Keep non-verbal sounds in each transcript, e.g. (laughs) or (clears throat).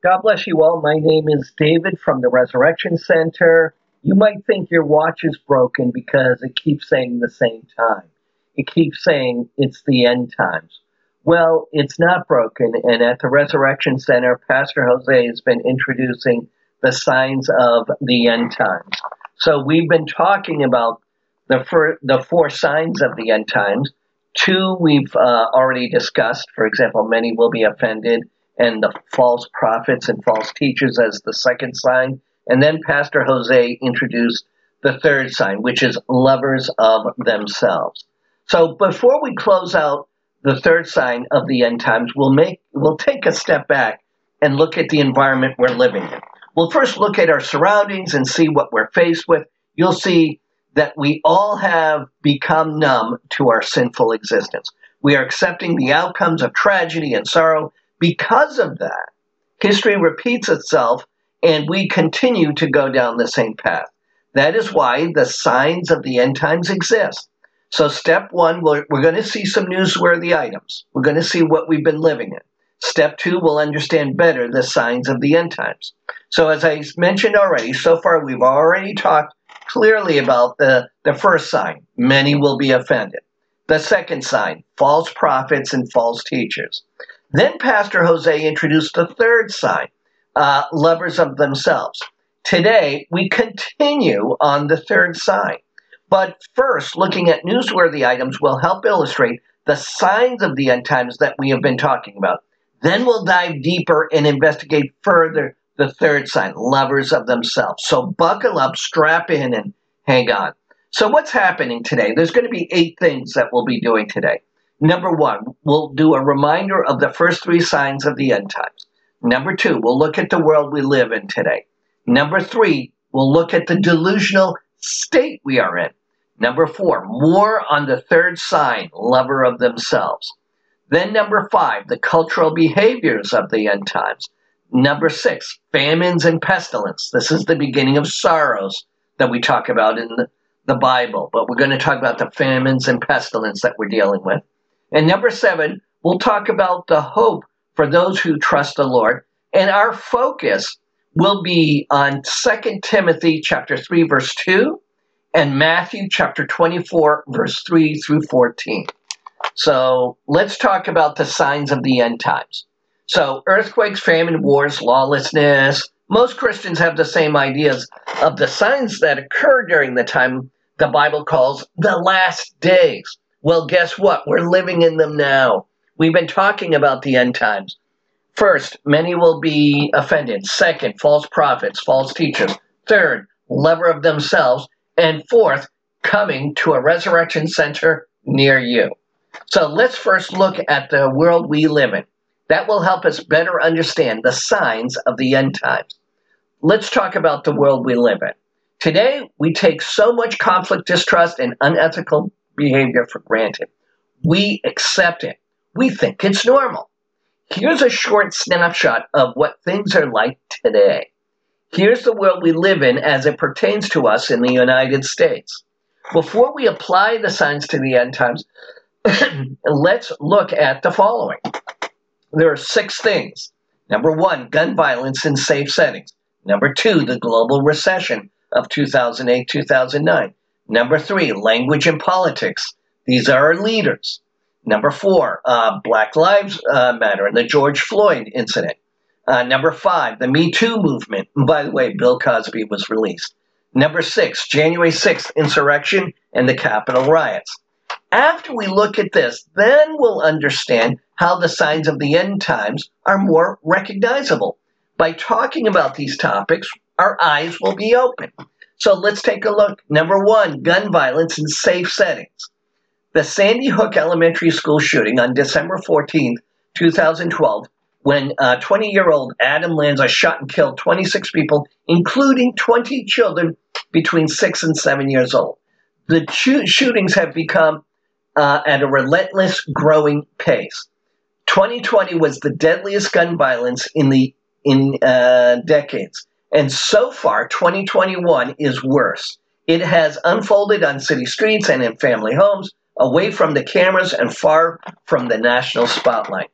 God bless you all. My name is David from the Resurrection Center. You might think your watch is broken because it keeps saying the same time. It keeps saying it's the end times. Well, it's not broken, and at the Resurrection Center, Pastor Jose has been introducing the signs of the end times. So we've been talking about the, fir- the four signs of the end times. Two we've uh, already discussed. For example, many will be offended and the false prophets and false teachers as the second sign. And then Pastor Jose introduced the third sign, which is lovers of themselves. So before we close out the third sign of the end times, we'll make we'll take a step back and look at the environment we're living in. We'll first look at our surroundings and see what we're faced with. You'll see that we all have become numb to our sinful existence. We are accepting the outcomes of tragedy and sorrow because of that, history repeats itself and we continue to go down the same path. That is why the signs of the end times exist. So, step one, we're, we're going to see some newsworthy items. We're going to see what we've been living in. Step two, we'll understand better the signs of the end times. So, as I mentioned already, so far we've already talked clearly about the, the first sign many will be offended. The second sign false prophets and false teachers. Then Pastor Jose introduced the third sign, uh, lovers of themselves. Today, we continue on the third sign. But first, looking at newsworthy items will help illustrate the signs of the end times that we have been talking about. Then we'll dive deeper and investigate further the third sign, lovers of themselves. So buckle up, strap in, and hang on. So, what's happening today? There's going to be eight things that we'll be doing today. Number one, we'll do a reminder of the first three signs of the end times. Number two, we'll look at the world we live in today. Number three, we'll look at the delusional state we are in. Number four, more on the third sign, lover of themselves. Then number five, the cultural behaviors of the end times. Number six, famines and pestilence. This is the beginning of sorrows that we talk about in the, Bible, but we're going to talk about the famines and pestilence that we're dealing with. And number seven, we'll talk about the hope for those who trust the Lord. And our focus will be on 2 Timothy chapter 3, verse 2, and Matthew chapter 24, verse 3 through 14. So let's talk about the signs of the end times. So, earthquakes, famine, wars, lawlessness. Most Christians have the same ideas of the signs that occur during the time the Bible calls the last days. Well, guess what? We're living in them now. We've been talking about the end times. First, many will be offended. Second, false prophets, false teachers. Third, lover of themselves. And fourth, coming to a resurrection center near you. So let's first look at the world we live in. That will help us better understand the signs of the end times. Let's talk about the world we live in. Today, we take so much conflict, distrust, and unethical behavior for granted. We accept it. We think it's normal. Here's a short snapshot of what things are like today. Here's the world we live in as it pertains to us in the United States. Before we apply the signs to the end times, (coughs) let's look at the following. There are six things. Number one, gun violence in safe settings. Number two, the global recession of 2008 2009. Number three, language and politics. These are our leaders. Number four, uh, Black Lives uh, Matter and the George Floyd incident. Uh, number five, the Me Too movement. by the way, Bill Cosby was released. Number six, January 6th insurrection and the Capitol riots. After we look at this, then we'll understand how the signs of the end times are more recognizable. By talking about these topics, our eyes will be open. So let's take a look. Number one, gun violence in safe settings. The Sandy Hook Elementary School shooting on December 14, 2012, when 20 uh, year old Adam Lanza shot and killed 26 people, including 20 children between 6 and 7 years old. The shootings have become uh, at a relentless growing pace. 2020 was the deadliest gun violence in the in uh, decades. And so far, 2021 is worse. It has unfolded on city streets and in family homes, away from the cameras and far from the national spotlight.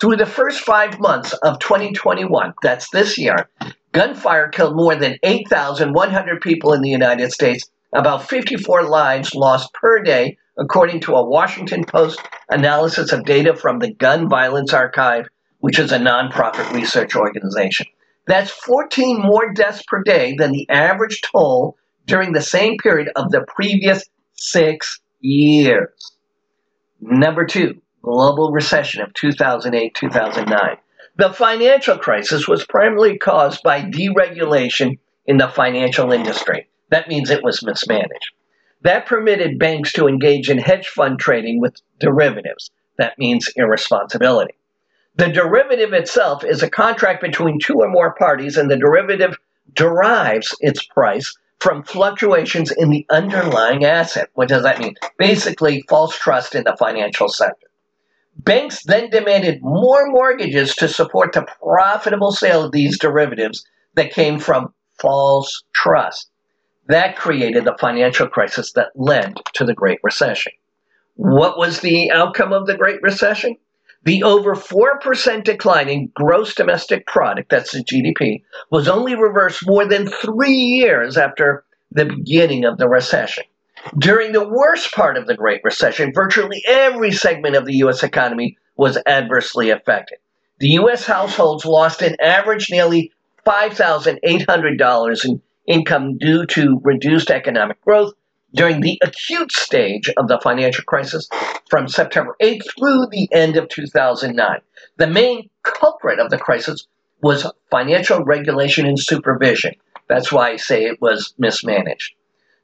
Through the first five months of 2021, that's this year, gunfire killed more than 8,100 people in the United States, about 54 lives lost per day, according to a Washington Post analysis of data from the Gun Violence Archive, which is a nonprofit research organization. That's 14 more deaths per day than the average toll during the same period of the previous six years. Number two, global recession of 2008 2009. The financial crisis was primarily caused by deregulation in the financial industry. That means it was mismanaged. That permitted banks to engage in hedge fund trading with derivatives. That means irresponsibility. The derivative itself is a contract between two or more parties, and the derivative derives its price from fluctuations in the underlying asset. What does that mean? Basically, false trust in the financial sector. Banks then demanded more mortgages to support the profitable sale of these derivatives that came from false trust. That created the financial crisis that led to the Great Recession. What was the outcome of the Great Recession? The over 4% decline in gross domestic product, that's the GDP, was only reversed more than three years after the beginning of the recession. During the worst part of the Great Recession, virtually every segment of the U.S. economy was adversely affected. The U.S. households lost an average nearly $5,800 in income due to reduced economic growth during the acute stage of the financial crisis from September 8th through the end of 2009. The main culprit of the crisis was financial regulation and supervision. That's why I say it was mismanaged.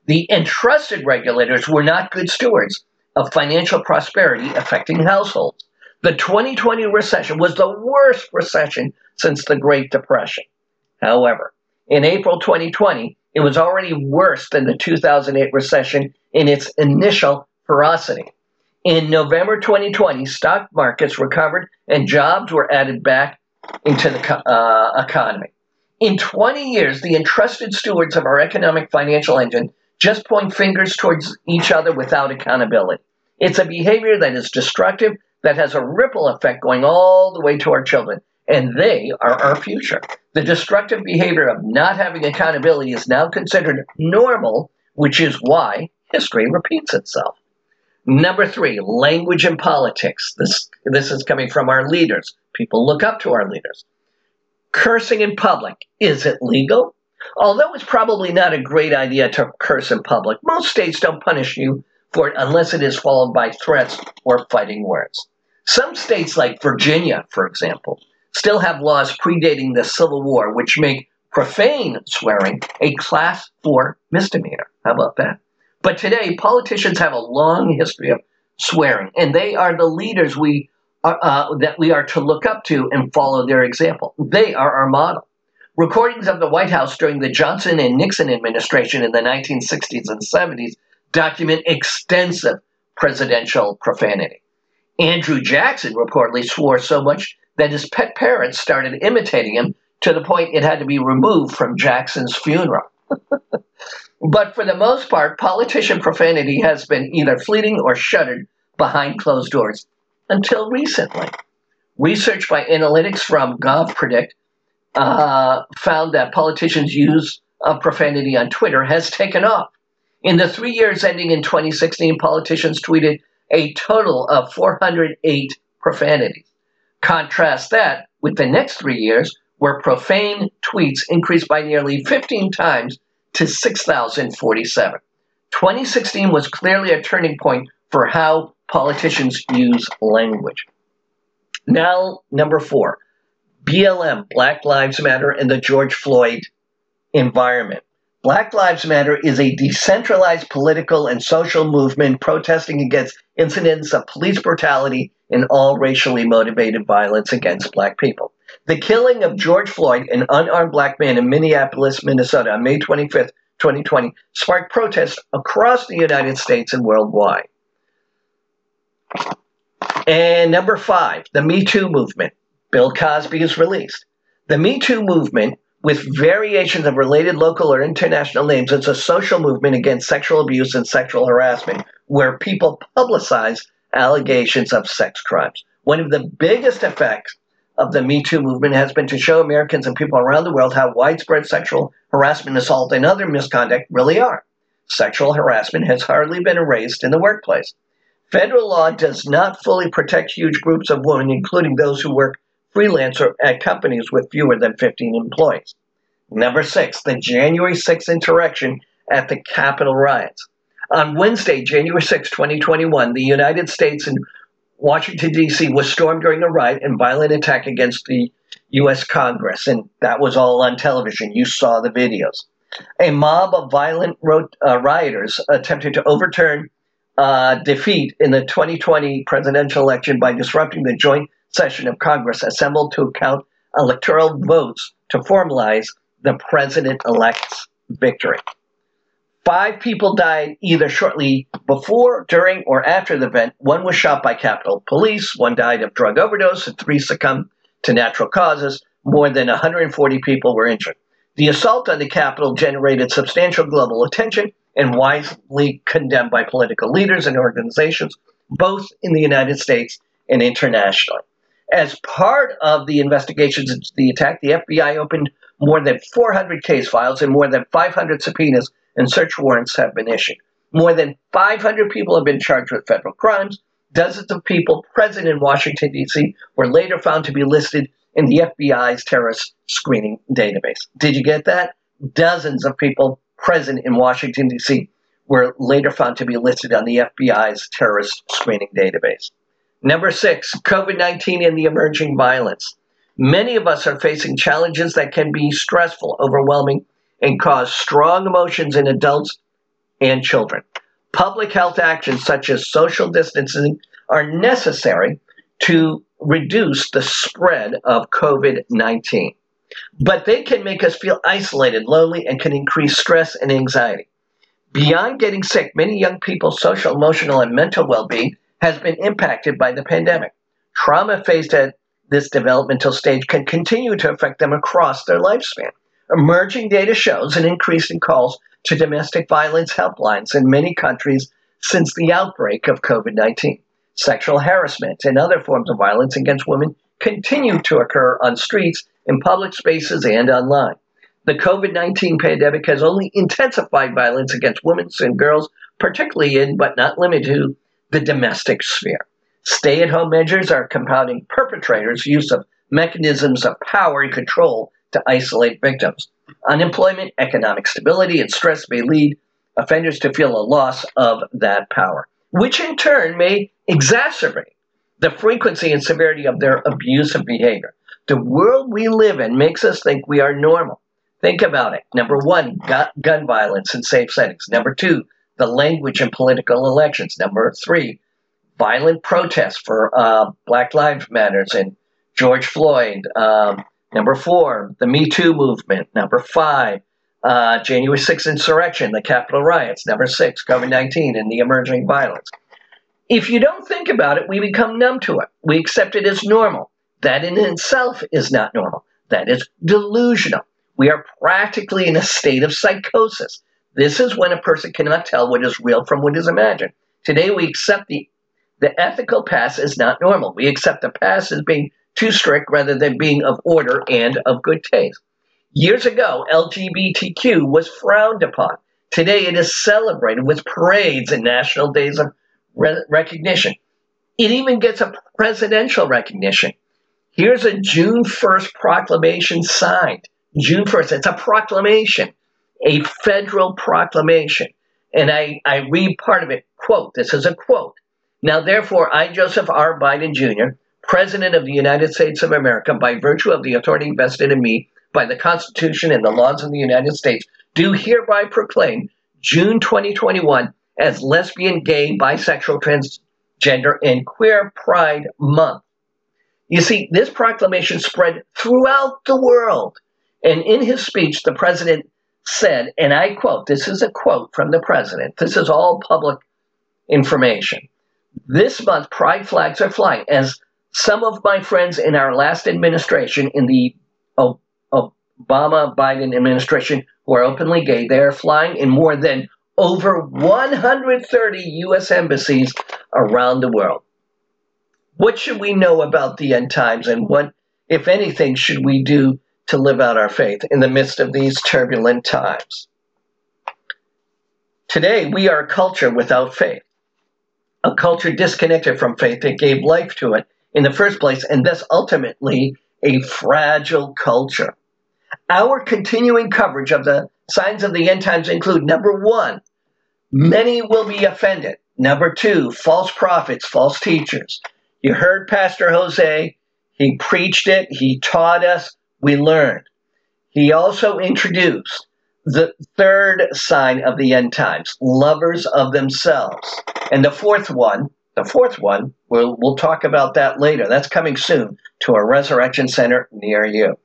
The entrusted regulators were not good stewards of financial prosperity affecting households. The 2020 recession was the worst recession since the Great Depression. However, in April 2020, it was already worse than the 2008 recession in its initial ferocity. In November 2020, stock markets recovered and jobs were added back into the uh, economy. In 20 years, the entrusted stewards of our economic financial engine just point fingers towards each other without accountability. It's a behavior that is destructive, that has a ripple effect going all the way to our children and they are our future. The destructive behavior of not having accountability is now considered normal, which is why history repeats itself. Number three, language and politics. This, this is coming from our leaders. People look up to our leaders. Cursing in public. Is it legal? Although it's probably not a great idea to curse in public, most states don't punish you for it unless it is followed by threats or fighting words. Some states, like Virginia, for example, still have laws predating the Civil War which make profane swearing a class 4 misdemeanor. How about that? But today, politicians have a long history of swearing, and they are the leaders we are, uh, that we are to look up to and follow their example. They are our model. Recordings of the White House during the Johnson and Nixon administration in the 1960s and 70s document extensive presidential profanity. Andrew Jackson reportedly swore so much that his pet parrots started imitating him to the point it had to be removed from Jackson's funeral. (laughs) but for the most part, politician profanity has been either fleeting or shuttered behind closed doors until recently. Research by analytics from GovPredict uh, found that politicians' use of profanity on Twitter has taken off. In the three years ending in 2016, politicians tweeted a total of 408 profanities. Contrast that with the next three years, where profane tweets increased by nearly 15 times to 6,047. 2016 was clearly a turning point for how politicians use language. Now, number four BLM, Black Lives Matter, and the George Floyd environment. Black Lives Matter is a decentralized political and social movement protesting against incidents of police brutality and all racially motivated violence against black people. The killing of George Floyd, an unarmed black man in Minneapolis, Minnesota on May 25th, 2020, sparked protests across the United States and worldwide. And number five, the Me Too movement. Bill Cosby is released. The Me Too movement with variations of related local or international names. It's a social movement against sexual abuse and sexual harassment where people publicize allegations of sex crimes. One of the biggest effects of the Me Too movement has been to show Americans and people around the world how widespread sexual harassment, assault, and other misconduct really are. Sexual harassment has hardly been erased in the workplace. Federal law does not fully protect huge groups of women, including those who work freelance or at companies with fewer than 15 employees. Number six, the January 6th insurrection at the Capitol riots. On Wednesday, January 6, 2021, the United States and Washington, D.C. was stormed during a riot and violent attack against the U.S. Congress, and that was all on television. You saw the videos. A mob of violent uh, rioters attempted to overturn uh, defeat in the 2020 presidential election by disrupting the joint session of Congress assembled to count electoral votes to formalize the president elect's victory. Five people died either shortly before, during, or after the event. One was shot by Capitol Police, one died of drug overdose, and three succumbed to natural causes. More than 140 people were injured. The assault on the Capitol generated substantial global attention and widely condemned by political leaders and organizations, both in the United States and internationally. As part of the investigations into the attack, the FBI opened more than 400 case files and more than 500 subpoenas and search warrants have been issued. More than 500 people have been charged with federal crimes. Dozens of people present in Washington, D.C. were later found to be listed in the FBI's terrorist screening database. Did you get that? Dozens of people present in Washington, D.C. were later found to be listed on the FBI's terrorist screening database. Number six, COVID 19 and the emerging violence. Many of us are facing challenges that can be stressful, overwhelming, and cause strong emotions in adults and children. Public health actions such as social distancing are necessary to reduce the spread of COVID 19. But they can make us feel isolated, lonely, and can increase stress and anxiety. Beyond getting sick, many young people's social, emotional, and mental well being has been impacted by the pandemic. Trauma faced at this developmental stage can continue to affect them across their lifespan. Emerging data shows an increase in calls to domestic violence helplines in many countries since the outbreak of COVID 19. Sexual harassment and other forms of violence against women continue to occur on streets, in public spaces, and online. The COVID 19 pandemic has only intensified violence against women and girls, particularly in, but not limited to, the domestic sphere. Stay at home measures are compounding perpetrators' use of mechanisms of power and control to isolate victims. Unemployment, economic stability, and stress may lead offenders to feel a loss of that power, which in turn may exacerbate the frequency and severity of their abusive behavior. The world we live in makes us think we are normal. Think about it. Number one, gun violence in safe settings. Number two, the language in political elections. Number three, violent protests for uh, Black Lives Matters and George Floyd. Um, Number four, the Me Too movement. Number five, uh, January 6th insurrection, the Capitol riots. Number six, COVID 19 and the emerging violence. If you don't think about it, we become numb to it. We accept it as normal. That in itself is not normal. That is delusional. We are practically in a state of psychosis. This is when a person cannot tell what is real from what is imagined. Today, we accept the, the ethical past as not normal. We accept the past as being too strict rather than being of order and of good taste. Years ago, LGBTQ was frowned upon. Today, it is celebrated with parades and national days of re- recognition. It even gets a presidential recognition. Here's a June 1st proclamation signed. June 1st, it's a proclamation, a federal proclamation. And I, I read part of it. Quote, this is a quote. Now, therefore, I, Joseph R. Biden Jr., President of the United States of America by virtue of the authority vested in me by the Constitution and the laws of the United States, do hereby proclaim June 2021 as Lesbian, Gay, Bisexual, Transgender, and Queer Pride Month. You see, this proclamation spread throughout the world. And in his speech, the president said, and I quote, this is a quote from the president, this is all public information. This month, pride flags are flying as some of my friends in our last administration, in the Obama Biden administration, who are openly gay, they are flying in more than over 130 U.S. embassies around the world. What should we know about the end times and what, if anything, should we do to live out our faith in the midst of these turbulent times? Today, we are a culture without faith, a culture disconnected from faith that gave life to it in the first place, and thus ultimately a fragile culture. Our continuing coverage of the signs of the end times include number one, many will be offended. Number two, false prophets, false teachers. You heard Pastor Jose, he preached it, he taught us, we learned. He also introduced the third sign of the end times lovers of themselves. And the fourth one, the fourth one, we'll, we'll talk about that later. That's coming soon to a resurrection center near you.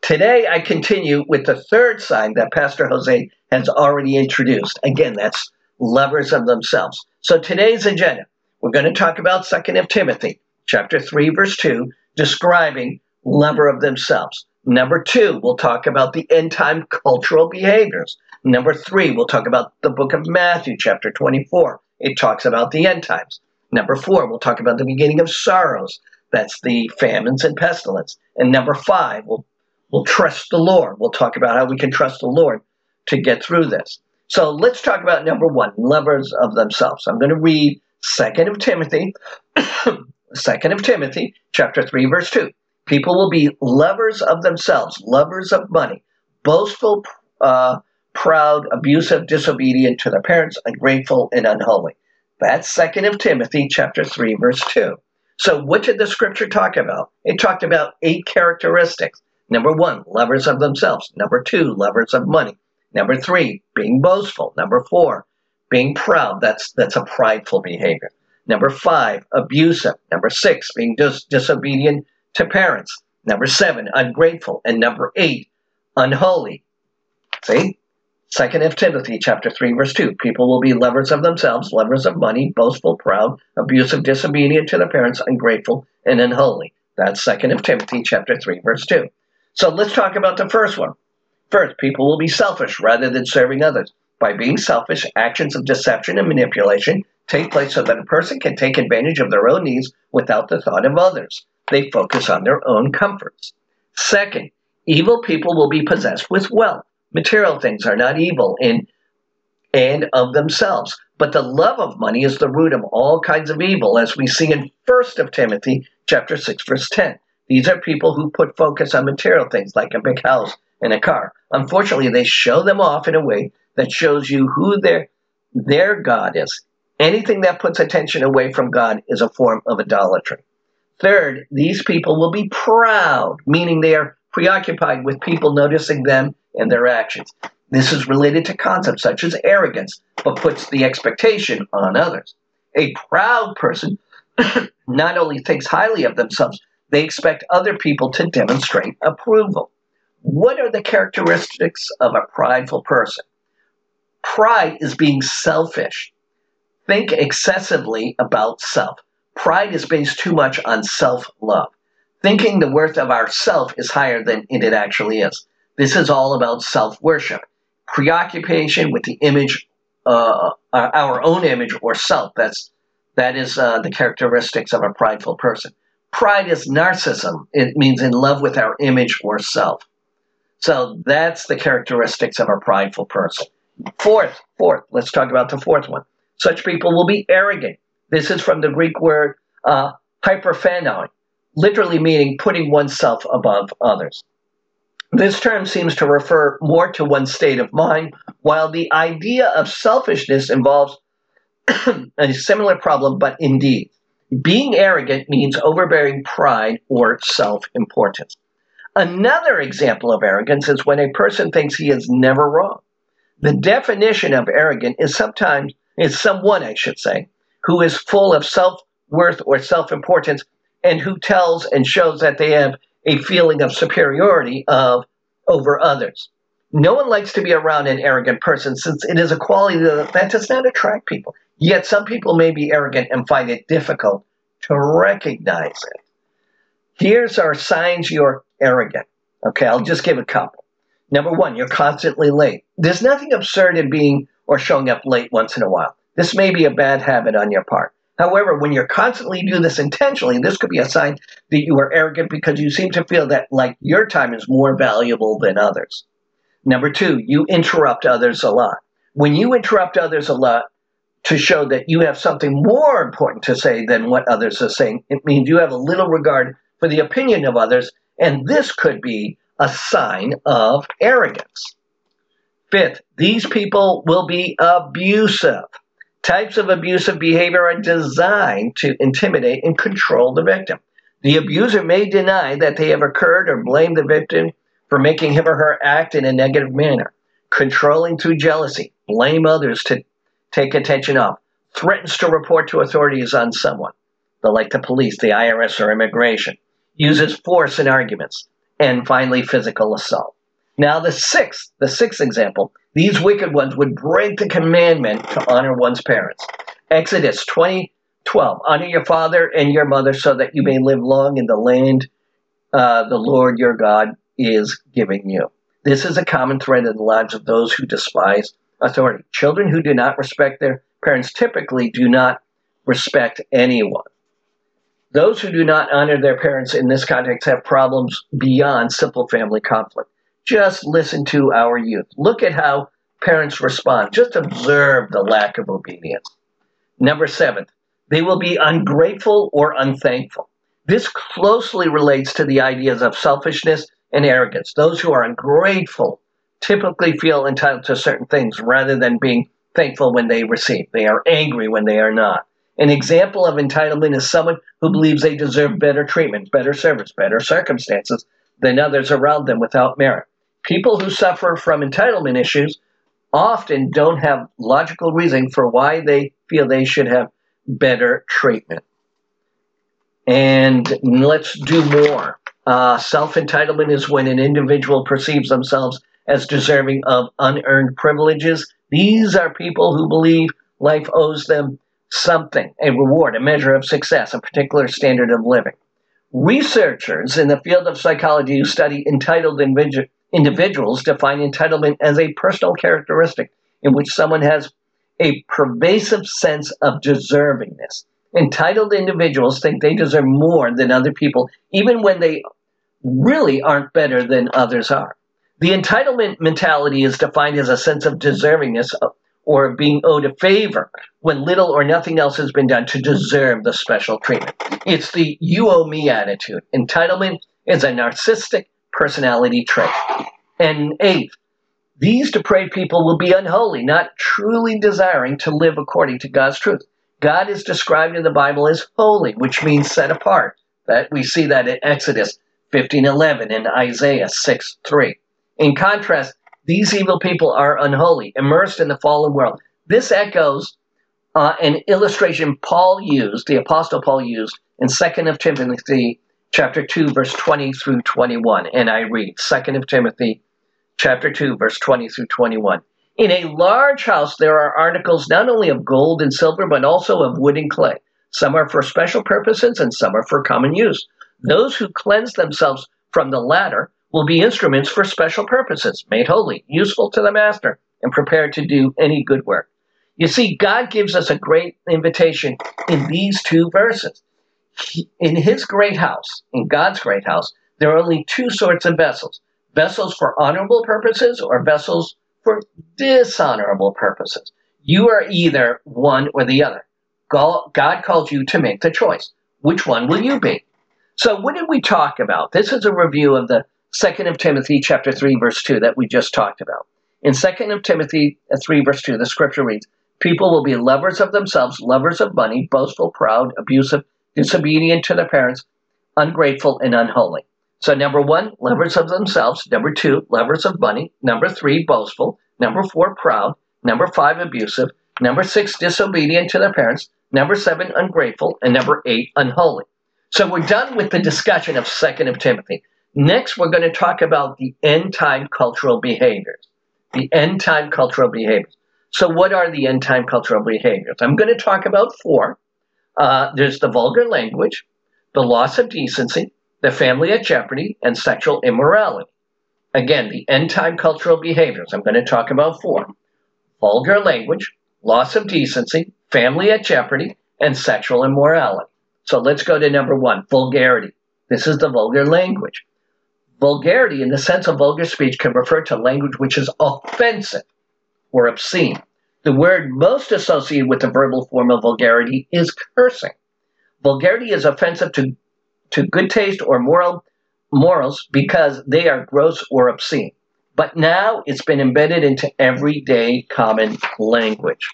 Today, I continue with the third sign that Pastor Jose has already introduced. Again, that's lovers of themselves. So today's agenda, we're going to talk about Second of Timothy, chapter 3, verse 2, describing lover of themselves. Number two, we'll talk about the end time cultural behaviors. Number three, we'll talk about the book of Matthew, chapter 24. It talks about the end times. Number four, we'll talk about the beginning of sorrows. That's the famines and pestilence. And number five, we'll, we'll trust the Lord. We'll talk about how we can trust the Lord to get through this. So let's talk about number one, lovers of themselves. I'm going to read Second of Timothy, (coughs) Second of Timothy, chapter 3, verse 2. People will be lovers of themselves, lovers of money, boastful, uh, proud, abusive, disobedient to their parents, ungrateful, and unholy. That's Second of Timothy chapter 3 verse 2. So what did the scripture talk about? It talked about eight characteristics. Number 1, lovers of themselves. Number 2, lovers of money. Number 3, being boastful. Number 4, being proud. That's that's a prideful behavior. Number 5, abusive. Number 6, being dis- disobedient to parents. Number 7, ungrateful. And number 8, unholy. See? Second of Timothy chapter 3 verse 2. People will be lovers of themselves, lovers of money, boastful, proud, abusive, disobedient to their parents, ungrateful, and unholy. That's Second of Timothy chapter 3 verse 2. So let's talk about the first one. First, people will be selfish rather than serving others. By being selfish, actions of deception and manipulation take place so that a person can take advantage of their own needs without the thought of others. They focus on their own comforts. Second, evil people will be possessed with wealth material things are not evil in and of themselves. But the love of money is the root of all kinds of evil, as we see in First of Timothy chapter 6, verse 10. These are people who put focus on material things like a big house and a car. Unfortunately, they show them off in a way that shows you who their their God is. Anything that puts attention away from God is a form of idolatry. Third, these people will be proud, meaning they are preoccupied with people noticing them and their actions. This is related to concepts such as arrogance, but puts the expectation on others. A proud person (coughs) not only thinks highly of themselves, they expect other people to demonstrate approval. What are the characteristics of a prideful person? Pride is being selfish. Think excessively about self. Pride is based too much on self love. Thinking the worth of ourself is higher than it actually is. This is all about self worship, preoccupation with the image, uh, uh, our own image or self. That's that is uh, the characteristics of a prideful person. Pride is narcissism. It means in love with our image or self. So that's the characteristics of a prideful person. Fourth, fourth, let's talk about the fourth one. Such people will be arrogant. This is from the Greek word uh, literally meaning putting oneself above others. This term seems to refer more to one's state of mind, while the idea of selfishness involves (clears throat) a similar problem, but indeed. Being arrogant means overbearing pride or self importance. Another example of arrogance is when a person thinks he is never wrong. The definition of arrogant is sometimes is someone, I should say, who is full of self worth or self importance and who tells and shows that they have a feeling of superiority of over others. No one likes to be around an arrogant person since it is a quality that, that does not attract people. Yet some people may be arrogant and find it difficult to recognize it. Here's our signs you're arrogant. Okay, I'll just give a couple. Number one, you're constantly late. There's nothing absurd in being or showing up late once in a while. This may be a bad habit on your part. However, when you're constantly do this intentionally, this could be a sign that you are arrogant because you seem to feel that like your time is more valuable than others. Number two, you interrupt others a lot. When you interrupt others a lot to show that you have something more important to say than what others are saying, it means you have a little regard for the opinion of others, and this could be a sign of arrogance. Fifth, these people will be abusive. Types of abusive behavior are designed to intimidate and control the victim. The abuser may deny that they have occurred or blame the victim for making him or her act in a negative manner. Controlling through jealousy, blame others to take attention off, threatens to report to authorities on someone, like the police, the IRS, or immigration, uses force in arguments, and finally physical assault. Now, the sixth, the sixth example, these wicked ones would break the commandment to honor one's parents. Exodus 20, 12, honor your father and your mother so that you may live long in the land uh, the Lord your God is giving you. This is a common thread in the lives of those who despise authority. Children who do not respect their parents typically do not respect anyone. Those who do not honor their parents in this context have problems beyond simple family conflict. Just listen to our youth. Look at how parents respond. Just observe the lack of obedience. Number seven, they will be ungrateful or unthankful. This closely relates to the ideas of selfishness and arrogance. Those who are ungrateful typically feel entitled to certain things rather than being thankful when they receive. They are angry when they are not. An example of entitlement is someone who believes they deserve better treatment, better service, better circumstances than others around them without merit. People who suffer from entitlement issues often don't have logical reasoning for why they feel they should have better treatment. And let's do more. Uh, Self entitlement is when an individual perceives themselves as deserving of unearned privileges. These are people who believe life owes them something, a reward, a measure of success, a particular standard of living. Researchers in the field of psychology who study entitled individuals define entitlement as a personal characteristic in which someone has a pervasive sense of deservingness. Entitled individuals think they deserve more than other people, even when they really aren't better than others are. The entitlement mentality is defined as a sense of deservingness or being owed a favor when little or nothing else has been done to deserve the special treatment. It's the you owe me attitude. Entitlement is a narcissistic personality trait. And eighth, these depraved people will be unholy, not truly desiring to live according to God's truth. God is described in the Bible as holy, which means set apart. That we see that in Exodus 15:11 and Isaiah 6:3. In contrast, these evil people are unholy, immersed in the fallen world. This echoes uh, an illustration Paul used, the Apostle Paul used, in 2 of Timothy chapter 2, verse 20 through 21. And I read 2 of Timothy chapter 2, verse 20 through 21. In a large house, there are articles not only of gold and silver, but also of wood and clay. Some are for special purposes, and some are for common use. Those who cleanse themselves from the latter will be instruments for special purposes, made holy, useful to the master, and prepared to do any good work. You see, God gives us a great invitation in these two verses. In his great house, in God's great house, there are only two sorts of vessels vessels for honorable purposes or vessels for dishonorable purposes. You are either one or the other. God called you to make the choice. Which one will you be? So, what did we talk about? This is a review of the Second of Timothy chapter 3 verse 2 that we just talked about. In Second of Timothy uh, 3 verse 2, the scripture reads, People will be lovers of themselves, lovers of money, boastful, proud, abusive, disobedient to their parents, ungrateful, and unholy. So number one, lovers of themselves. Number two, lovers of money. Number three, boastful. Number four, proud. Number five, abusive. Number six, disobedient to their parents. Number seven, ungrateful. And number eight, unholy. So we're done with the discussion of Second of Timothy. Next, we're going to talk about the end time cultural behaviors. The end time cultural behaviors. So, what are the end time cultural behaviors? I'm going to talk about four. Uh, there's the vulgar language, the loss of decency, the family at jeopardy, and sexual immorality. Again, the end time cultural behaviors. I'm going to talk about four vulgar language, loss of decency, family at jeopardy, and sexual immorality. So let's go to number one vulgarity. This is the vulgar language. Vulgarity, in the sense of vulgar speech, can refer to language which is offensive or obscene. The word most associated with the verbal form of vulgarity is cursing. Vulgarity is offensive to, to good taste or moral morals because they are gross or obscene. But now it's been embedded into everyday common language.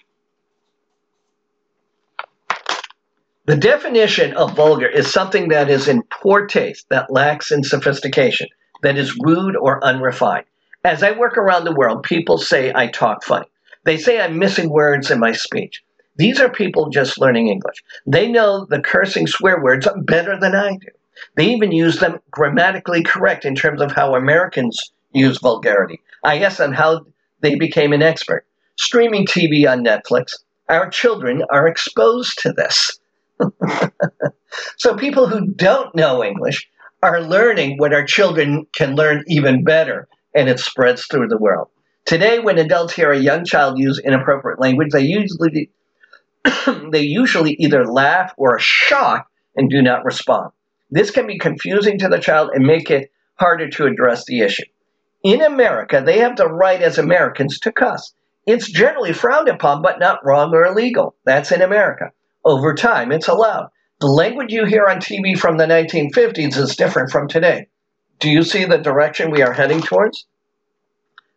The definition of vulgar is something that is in poor taste, that lacks in sophistication, that is rude or unrefined. As I work around the world, people say I talk funny. They say I'm missing words in my speech. These are people just learning English. They know the cursing swear words better than I do. They even use them grammatically correct in terms of how Americans use vulgarity. I asked them how they became an expert. Streaming TV on Netflix, our children are exposed to this. (laughs) so people who don't know English are learning what our children can learn even better, and it spreads through the world. Today, when adults hear a young child use inappropriate language, they usually (coughs) they usually either laugh or are shocked and do not respond. This can be confusing to the child and make it harder to address the issue. In America, they have the right as Americans to cuss. It's generally frowned upon, but not wrong or illegal. That's in America. Over time, it's allowed. The language you hear on TV from the 1950s is different from today. Do you see the direction we are heading towards?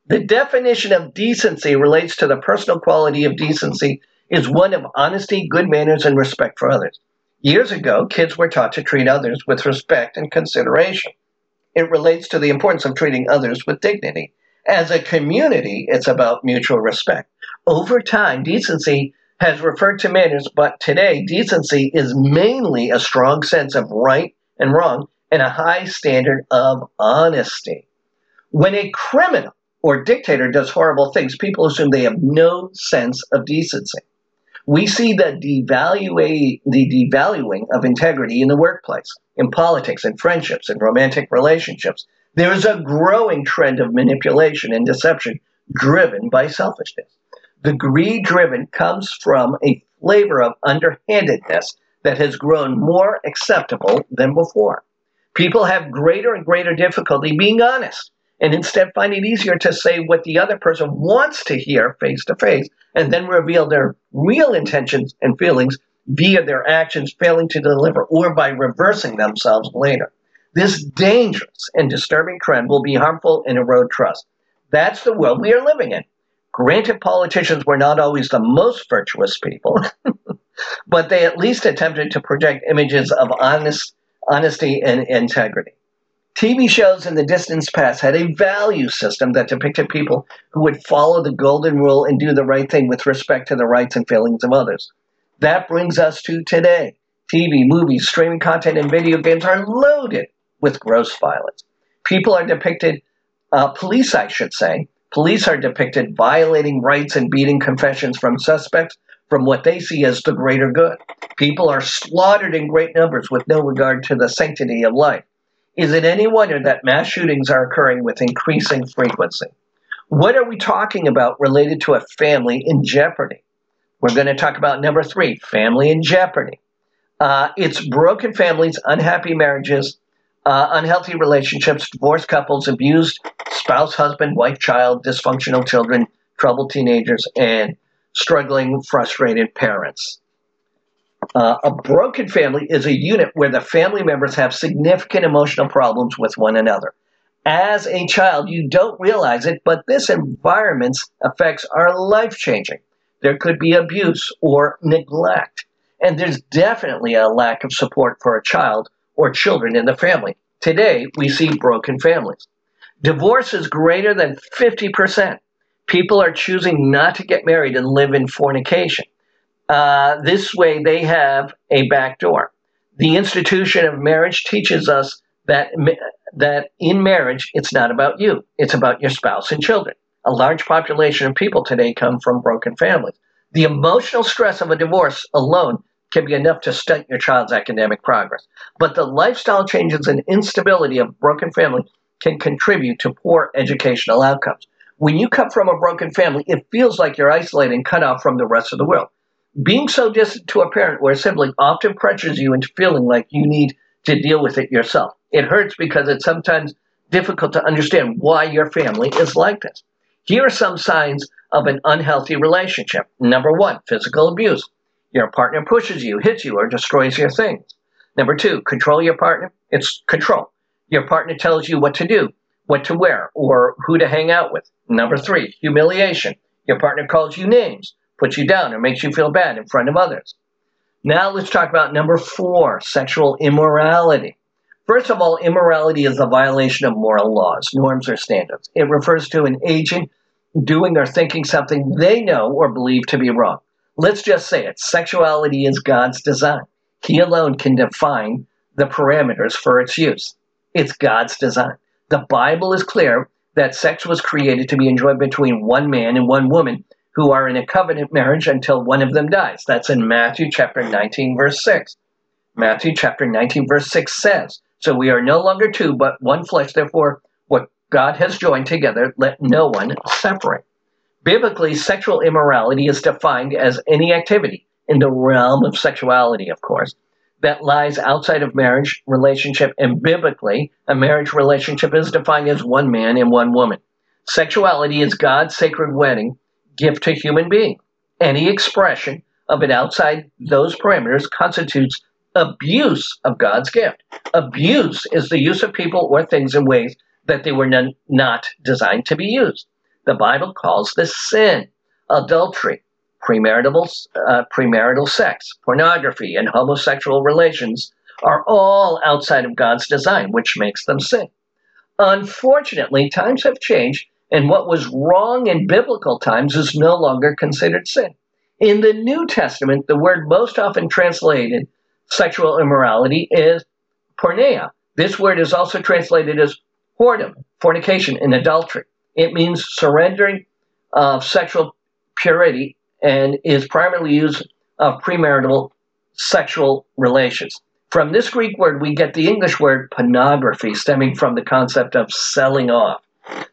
The definition of decency relates to the personal quality of decency is one of honesty, good manners, and respect for others. Years ago, kids were taught to treat others with respect and consideration. It relates to the importance of treating others with dignity. As a community, it's about mutual respect. Over time, decency has referred to manners, but today, decency is mainly a strong sense of right and wrong and a high standard of honesty. When a criminal or dictator does horrible things, people assume they have no sense of decency. We see the, devalua- the devaluing of integrity in the workplace, in politics, in friendships, in romantic relationships. There is a growing trend of manipulation and deception driven by selfishness. The greed driven comes from a flavor of underhandedness that has grown more acceptable than before. People have greater and greater difficulty being honest and instead find it easier to say what the other person wants to hear face to face and then reveal their real intentions and feelings via their actions failing to deliver or by reversing themselves later. This dangerous and disturbing trend will be harmful and erode trust. That's the world we are living in. Granted, politicians were not always the most virtuous people, (laughs) but they at least attempted to project images of honest, honesty and integrity. TV shows in the distant past had a value system that depicted people who would follow the golden rule and do the right thing with respect to the rights and feelings of others. That brings us to today. TV, movies, streaming content, and video games are loaded with gross violence. People are depicted, uh, police, I should say, police are depicted violating rights and beating confessions from suspects from what they see as the greater good. People are slaughtered in great numbers with no regard to the sanctity of life. Is it any wonder that mass shootings are occurring with increasing frequency? What are we talking about related to a family in jeopardy? We're going to talk about number three family in jeopardy. Uh, it's broken families, unhappy marriages, uh, unhealthy relationships, divorced couples, abused spouse, husband, wife, child, dysfunctional children, troubled teenagers, and struggling, frustrated parents. Uh, a broken family is a unit where the family members have significant emotional problems with one another. As a child, you don't realize it, but this environment's effects are life changing. There could be abuse or neglect, and there's definitely a lack of support for a child or children in the family. Today, we see broken families. Divorce is greater than 50%. People are choosing not to get married and live in fornication. Uh, this way, they have a back door. The institution of marriage teaches us that that in marriage, it's not about you; it's about your spouse and children. A large population of people today come from broken families. The emotional stress of a divorce alone can be enough to stunt your child's academic progress. But the lifestyle changes and instability of broken family can contribute to poor educational outcomes. When you come from a broken family, it feels like you're isolated and cut off from the rest of the world. Being so distant to a parent or a sibling often pressures you into feeling like you need to deal with it yourself. It hurts because it's sometimes difficult to understand why your family is like this. Here are some signs of an unhealthy relationship. Number one, physical abuse. Your partner pushes you, hits you, or destroys your things. Number two, control your partner. It's control. Your partner tells you what to do, what to wear, or who to hang out with. Number three, humiliation. Your partner calls you names, puts you down, or makes you feel bad in front of others. Now let's talk about number four, sexual immorality. First of all, immorality is a violation of moral laws, norms, or standards. It refers to an agent doing or thinking something they know or believe to be wrong. Let's just say it sexuality is God's design. He alone can define the parameters for its use. It's God's design. The Bible is clear that sex was created to be enjoyed between one man and one woman who are in a covenant marriage until one of them dies. That's in Matthew chapter 19, verse 6. Matthew chapter 19, verse 6 says, So we are no longer two, but one flesh. Therefore, what God has joined together, let no one separate. Biblically, sexual immorality is defined as any activity in the realm of sexuality, of course, that lies outside of marriage relationship. And biblically, a marriage relationship is defined as one man and one woman. Sexuality is God's sacred wedding gift to human being. Any expression of it outside those parameters constitutes abuse of God's gift. Abuse is the use of people or things in ways that they were non- not designed to be used. The Bible calls this sin, adultery, premarital, uh, premarital sex, pornography, and homosexual relations are all outside of God's design, which makes them sin. Unfortunately, times have changed, and what was wrong in biblical times is no longer considered sin. In the New Testament, the word most often translated sexual immorality is porneia. This word is also translated as whoredom, fornication, and adultery. It means surrendering of sexual purity and is primarily used of premarital sexual relations. From this Greek word, we get the English word pornography, stemming from the concept of selling off.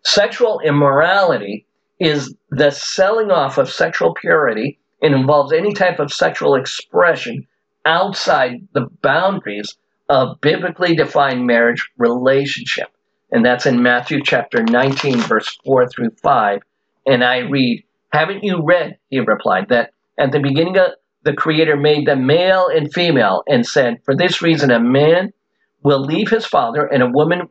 Sexual immorality is the selling off of sexual purity and involves any type of sexual expression outside the boundaries of biblically defined marriage relationship and that's in Matthew chapter 19, verse 4 through 5. And I read, Haven't you read, he replied, that at the beginning of the Creator made them male and female, and said, For this reason, a man will leave his father and a woman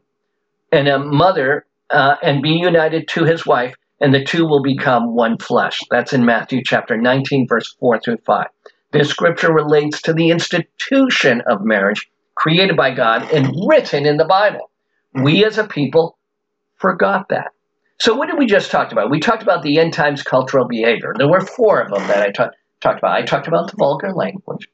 and a mother uh, and be united to his wife, and the two will become one flesh. That's in Matthew chapter 19, verse 4 through 5. This scripture relates to the institution of marriage created by God and written in the Bible. We as a people forgot that. So, what did we just talk about? We talked about the end times cultural behavior. There were four of them that I ta- talked about. I talked about the vulgar language.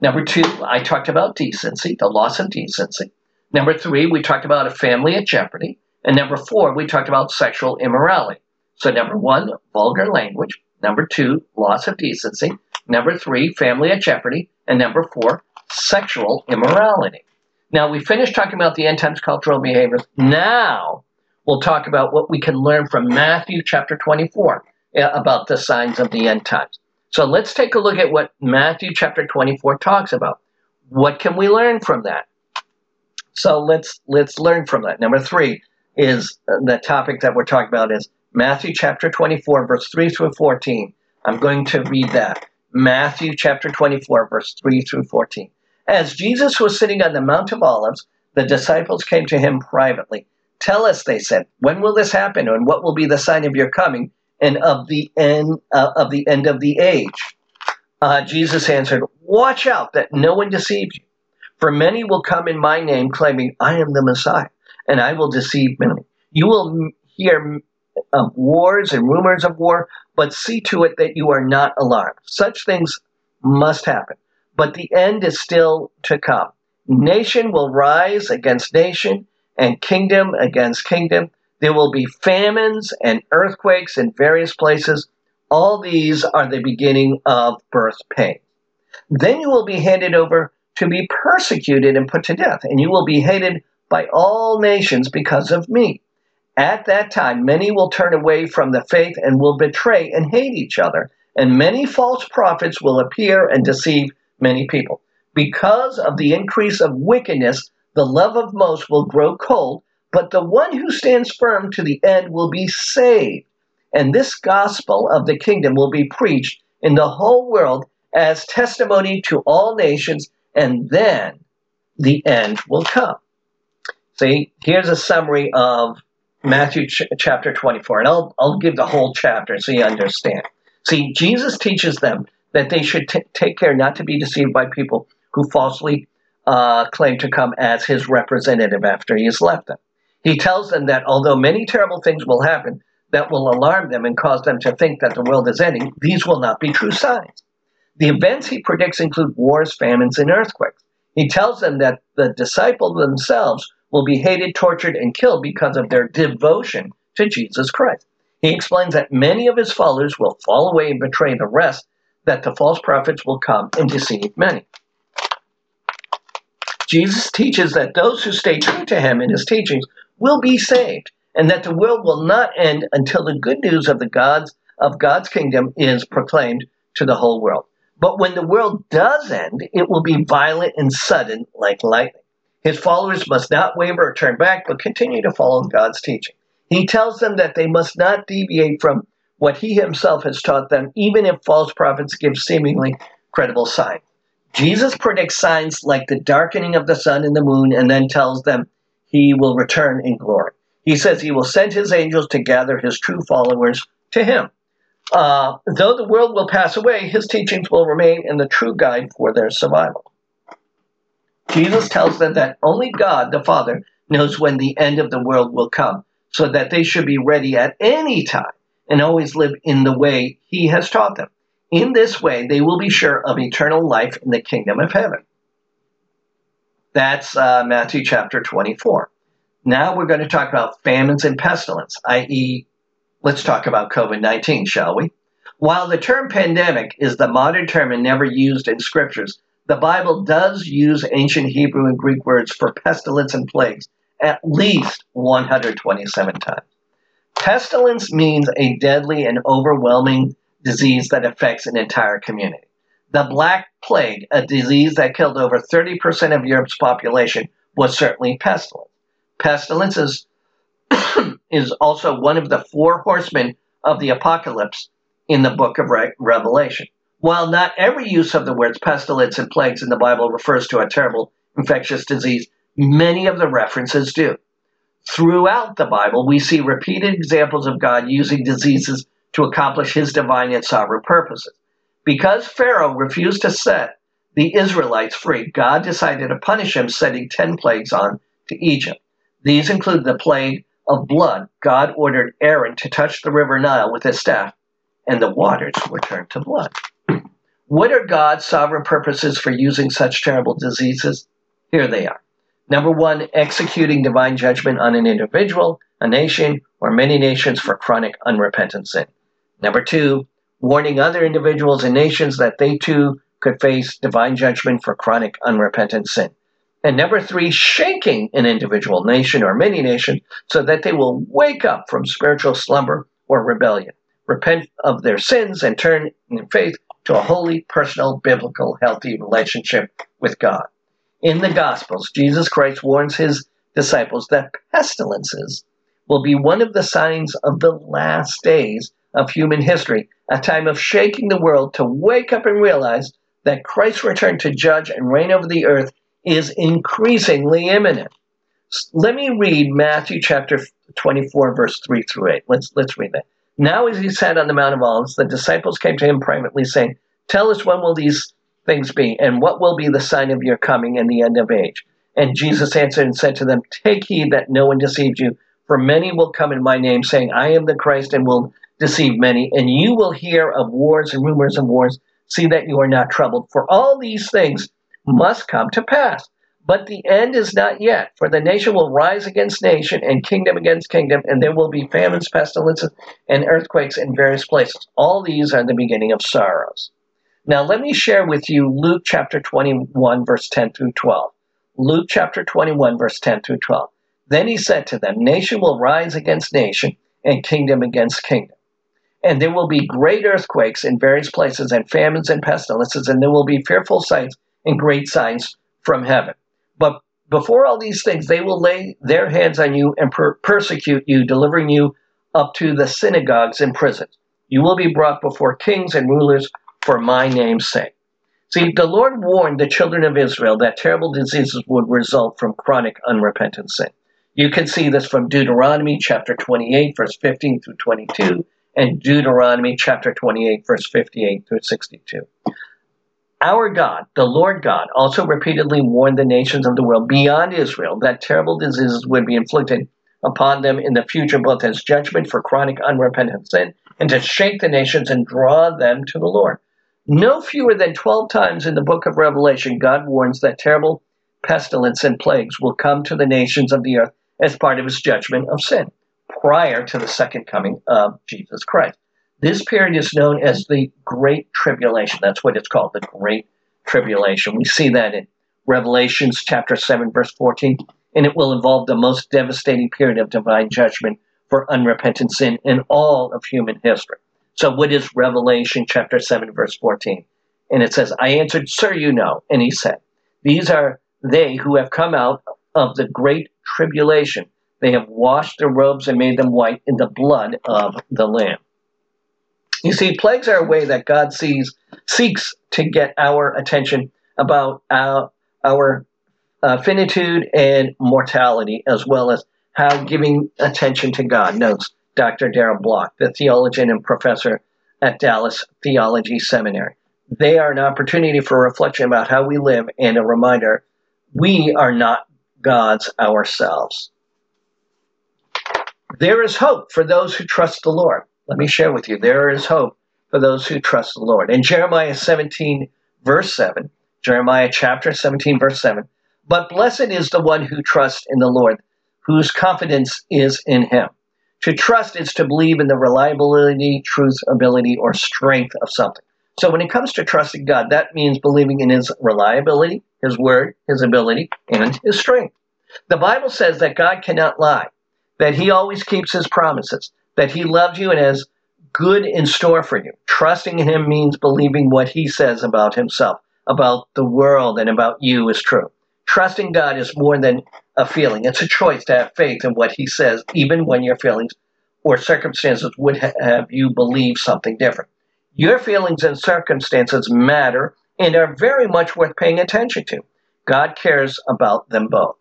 Number two, I talked about decency, the loss of decency. Number three, we talked about a family at jeopardy. And number four, we talked about sexual immorality. So, number one, vulgar language. Number two, loss of decency. Number three, family at jeopardy. And number four, sexual immorality. Now, we finished talking about the end times cultural behaviors. Now, we'll talk about what we can learn from Matthew chapter 24 eh, about the signs of the end times. So let's take a look at what Matthew chapter 24 talks about. What can we learn from that? So let's let's learn from that. Number 3 is the topic that we're talking about is Matthew chapter 24 verse 3 through 14. I'm going to read that. Matthew chapter 24 verse 3 through 14. As Jesus was sitting on the Mount of Olives, the disciples came to him privately. Tell us, they said, when will this happen, and what will be the sign of your coming and of the end uh, of the end of the age? Uh, Jesus answered, Watch out that no one deceives you, for many will come in my name, claiming I am the Messiah, and I will deceive many. You will hear of wars and rumors of war, but see to it that you are not alarmed. Such things must happen but the end is still to come. Nation will rise against nation, and kingdom against kingdom. There will be famines and earthquakes in various places. All these are the beginning of birth pain. Then you will be handed over to be persecuted and put to death, and you will be hated by all nations because of me. At that time, many will turn away from the faith and will betray and hate each other and many false prophets will appear and deceive many people. Because of the increase of wickedness, the love of most will grow cold, but the one who stands firm to the end will be saved. And this gospel of the kingdom will be preached in the whole world as testimony to all nations, and then the end will come. See, here's a summary of Matthew ch- chapter 24, and I'll, I'll give the whole chapter so you understand. See, Jesus teaches them that they should t- take care not to be deceived by people who falsely uh, claim to come as his representative after he has left them. He tells them that although many terrible things will happen that will alarm them and cause them to think that the world is ending, these will not be true signs. The events he predicts include wars, famines, and earthquakes. He tells them that the disciples themselves will be hated, tortured, and killed because of their devotion to Jesus Christ. He explains that many of his followers will fall away and betray the rest, that the false prophets will come and deceive many. Jesus teaches that those who stay true to him and his teachings will be saved, and that the world will not end until the good news of the gods of God's kingdom is proclaimed to the whole world. But when the world does end, it will be violent and sudden like lightning. His followers must not waver or turn back, but continue to follow God's teaching. He tells them that they must not deviate from what he himself has taught them, even if false prophets give seemingly credible signs. Jesus predicts signs like the darkening of the sun and the moon and then tells them he will return in glory. He says he will send his angels to gather his true followers to him. Uh, though the world will pass away, his teachings will remain in the true guide for their survival. Jesus tells them that only God, the Father, knows when the end of the world will come, so that they should be ready at any time and always live in the way He has taught them. In this way, they will be sure of eternal life in the kingdom of heaven. That's uh, Matthew chapter 24. Now we're going to talk about famines and pestilence, i.e., let's talk about COVID 19, shall we? While the term pandemic is the modern term and never used in scriptures, the Bible does use ancient Hebrew and Greek words for pestilence and plagues at least 127 times. Pestilence means a deadly and overwhelming disease that affects an entire community. The Black Plague, a disease that killed over 30% of Europe's population, was certainly pestilence. Pestilence is, (coughs) is also one of the four horsemen of the apocalypse in the book of Re- Revelation. While not every use of the words pestilence and plagues in the Bible refers to a terrible infectious disease, many of the references do. Throughout the Bible, we see repeated examples of God using diseases to accomplish his divine and sovereign purposes. Because Pharaoh refused to set the Israelites free, God decided to punish him, sending 10 plagues on to Egypt. These include the plague of blood. God ordered Aaron to touch the river Nile with his staff, and the waters were turned to blood. What are God's sovereign purposes for using such terrible diseases? Here they are. Number one, executing divine judgment on an individual, a nation, or many nations for chronic unrepentant sin. Number two, warning other individuals and nations that they too could face divine judgment for chronic unrepentant sin. And number three, shaking an individual nation or many nations so that they will wake up from spiritual slumber or rebellion, repent of their sins, and turn in faith to a holy, personal, biblical, healthy relationship with God. In the Gospels, Jesus Christ warns his disciples that pestilences will be one of the signs of the last days of human history, a time of shaking the world to wake up and realize that Christ's return to judge and reign over the earth is increasingly imminent. Let me read Matthew chapter 24, verse 3 through 8. Let's, let's read that. Now, as he sat on the Mount of Olives, the disciples came to him privately, saying, Tell us when will these things be, and what will be the sign of your coming and the end of age? And Jesus answered and said to them, Take heed that no one deceives you, for many will come in my name, saying, I am the Christ, and will deceive many. And you will hear of wars and rumors of wars. See that you are not troubled, for all these things must come to pass but the end is not yet, for the nation will rise against nation and kingdom against kingdom, and there will be famines, pestilences, and earthquakes in various places. All these are the beginning of sorrows. Now, let me share with you Luke chapter 21, verse 10 through 12. Luke chapter 21, verse 10 through 12. Then he said to them, Nation will rise against nation, and kingdom against kingdom. And there will be great earthquakes in various places, and famines and pestilences, and there will be fearful sights and great signs from heaven. But before all these things, they will lay their hands on you and per- persecute you, delivering you up to the synagogues and prisons. You will be brought before kings and rulers for my name's sake. See, the Lord warned the children of Israel that terrible diseases would result from chronic unrepentant sin. You can see this from Deuteronomy chapter 28, verse 15 through 22, and Deuteronomy chapter 28, verse 58 through 62. Our God, the Lord God, also repeatedly warned the nations of the world beyond Israel that terrible diseases would be inflicted upon them in the future, both as judgment for chronic unrepentant sin and to shake the nations and draw them to the Lord. No fewer than 12 times in the book of Revelation, God warns that terrible pestilence and plagues will come to the nations of the earth as part of his judgment of sin prior to the second coming of Jesus Christ. This period is known as the Great Tribulation. That's what it's called, the Great Tribulation. We see that in Revelations chapter 7, verse 14, and it will involve the most devastating period of divine judgment for unrepentant sin in all of human history. So, what is Revelation chapter 7, verse 14? And it says, I answered, Sir, you know. And he said, These are they who have come out of the great tribulation. They have washed their robes and made them white in the blood of the Lamb. You see, plagues are a way that God sees seeks to get our attention about our, our uh, finitude and mortality, as well as how giving attention to God. Notes Dr. Darrell Bock, the theologian and professor at Dallas Theology Seminary. They are an opportunity for reflection about how we live and a reminder we are not gods ourselves. There is hope for those who trust the Lord. Let me share with you. There is hope for those who trust the Lord. In Jeremiah 17, verse 7, Jeremiah chapter 17, verse 7, but blessed is the one who trusts in the Lord, whose confidence is in him. To trust is to believe in the reliability, truth, ability, or strength of something. So when it comes to trusting God, that means believing in his reliability, his word, his ability, and his strength. The Bible says that God cannot lie, that he always keeps his promises, that he loves you and has good in store for you. Trusting in him means believing what he says about himself, about the world, and about you is true. Trusting God is more than a feeling, it's a choice to have faith in what he says, even when your feelings or circumstances would ha- have you believe something different. Your feelings and circumstances matter and are very much worth paying attention to. God cares about them both.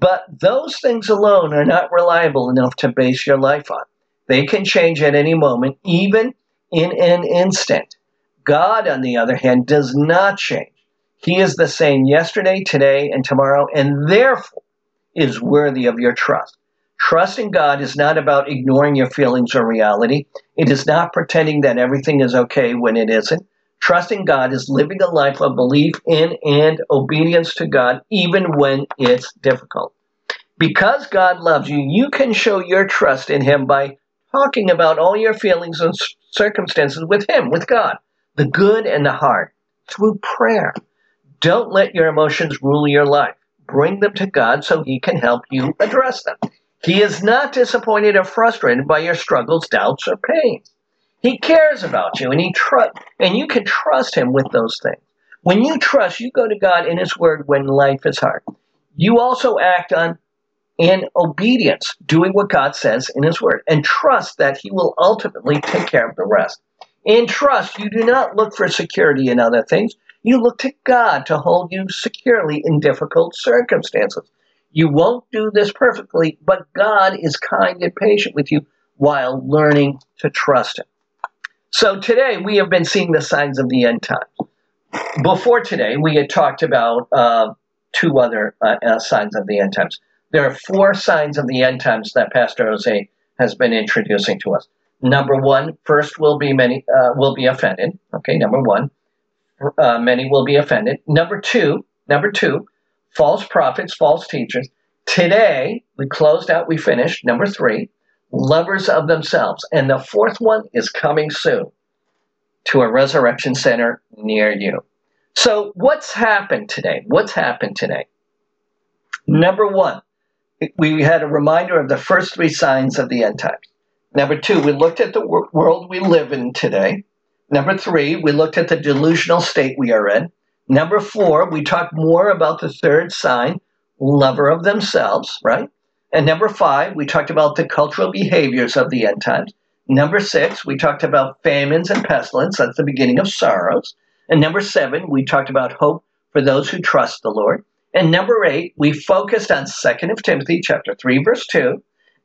But those things alone are not reliable enough to base your life on. They can change at any moment, even in an instant. God, on the other hand, does not change. He is the same yesterday, today, and tomorrow, and therefore is worthy of your trust. Trusting God is not about ignoring your feelings or reality. It is not pretending that everything is okay when it isn't. Trusting God is living a life of belief in and obedience to God, even when it's difficult. Because God loves you, you can show your trust in Him by talking about all your feelings and circumstances with Him, with God, the good and the hard, through prayer. Don't let your emotions rule your life. Bring them to God so He can help you address them. He is not disappointed or frustrated by your struggles, doubts, or pains. He cares about you and he trust and you can trust him with those things. When you trust, you go to God in his word when life is hard. You also act on in obedience, doing what God says in His Word, and trust that He will ultimately take care of the rest. In trust, you do not look for security in other things. You look to God to hold you securely in difficult circumstances. You won't do this perfectly, but God is kind and patient with you while learning to trust Him. So today we have been seeing the signs of the end times. Before today, we had talked about uh, two other uh, uh, signs of the end times. There are four signs of the end times that Pastor Jose has been introducing to us. Number one, first will be many uh, will be offended. Okay, number one, uh, many will be offended. Number two, number two, false prophets, false teachers. Today we closed out. We finished number three, lovers of themselves, and the fourth one is coming soon to a resurrection center near you. So what's happened today? What's happened today? Number one, we had a reminder of the first three signs of the end times. Number two, we looked at the wor- world we live in today. Number three, we looked at the delusional state we are in. Number four, we talked more about the third sign, lover of themselves, right? And number five, we talked about the cultural behaviors of the end times. Number six, we talked about famines and pestilence. That's the beginning of sorrows. And number seven, we talked about hope for those who trust the Lord. And number eight, we focused on 2nd of Timothy chapter 3, verse 2,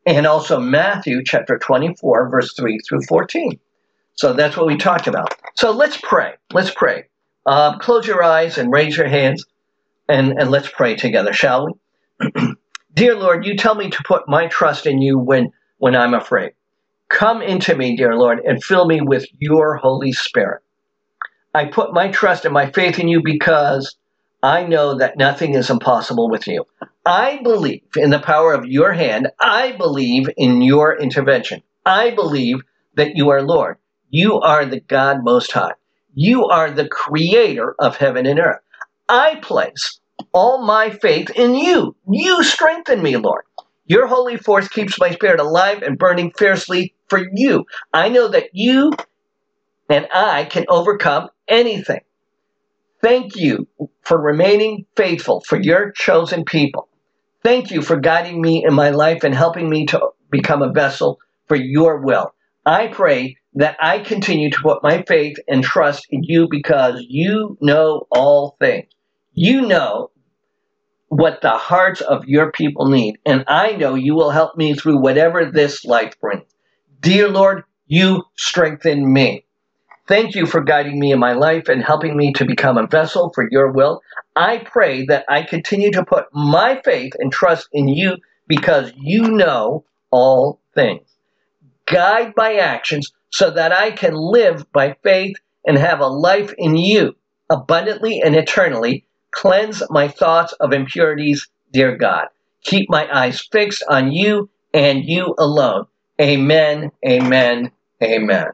and also Matthew chapter 24, verse 3 through 14. So that's what we talked about. So let's pray. Let's pray. Uh, close your eyes and raise your hands and, and let's pray together, shall we? (clears throat) dear Lord, you tell me to put my trust in you when, when I'm afraid. Come into me, dear Lord, and fill me with your Holy Spirit. I put my trust and my faith in you because I know that nothing is impossible with you. I believe in the power of your hand. I believe in your intervention. I believe that you are Lord. You are the God Most High. You are the creator of heaven and earth. I place all my faith in you. You strengthen me, Lord. Your holy force keeps my spirit alive and burning fiercely for you. I know that you and I can overcome anything. Thank you for remaining faithful for your chosen people. Thank you for guiding me in my life and helping me to become a vessel for your will. I pray that I continue to put my faith and trust in you because you know all things. You know what the hearts of your people need, and I know you will help me through whatever this life brings. Dear Lord, you strengthen me. Thank you for guiding me in my life and helping me to become a vessel for your will. I pray that I continue to put my faith and trust in you because you know all things. Guide my actions so that I can live by faith and have a life in you abundantly and eternally. Cleanse my thoughts of impurities, dear God. Keep my eyes fixed on you and you alone. Amen, amen, amen.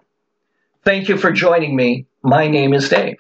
Thank you for joining me. My name is Dave.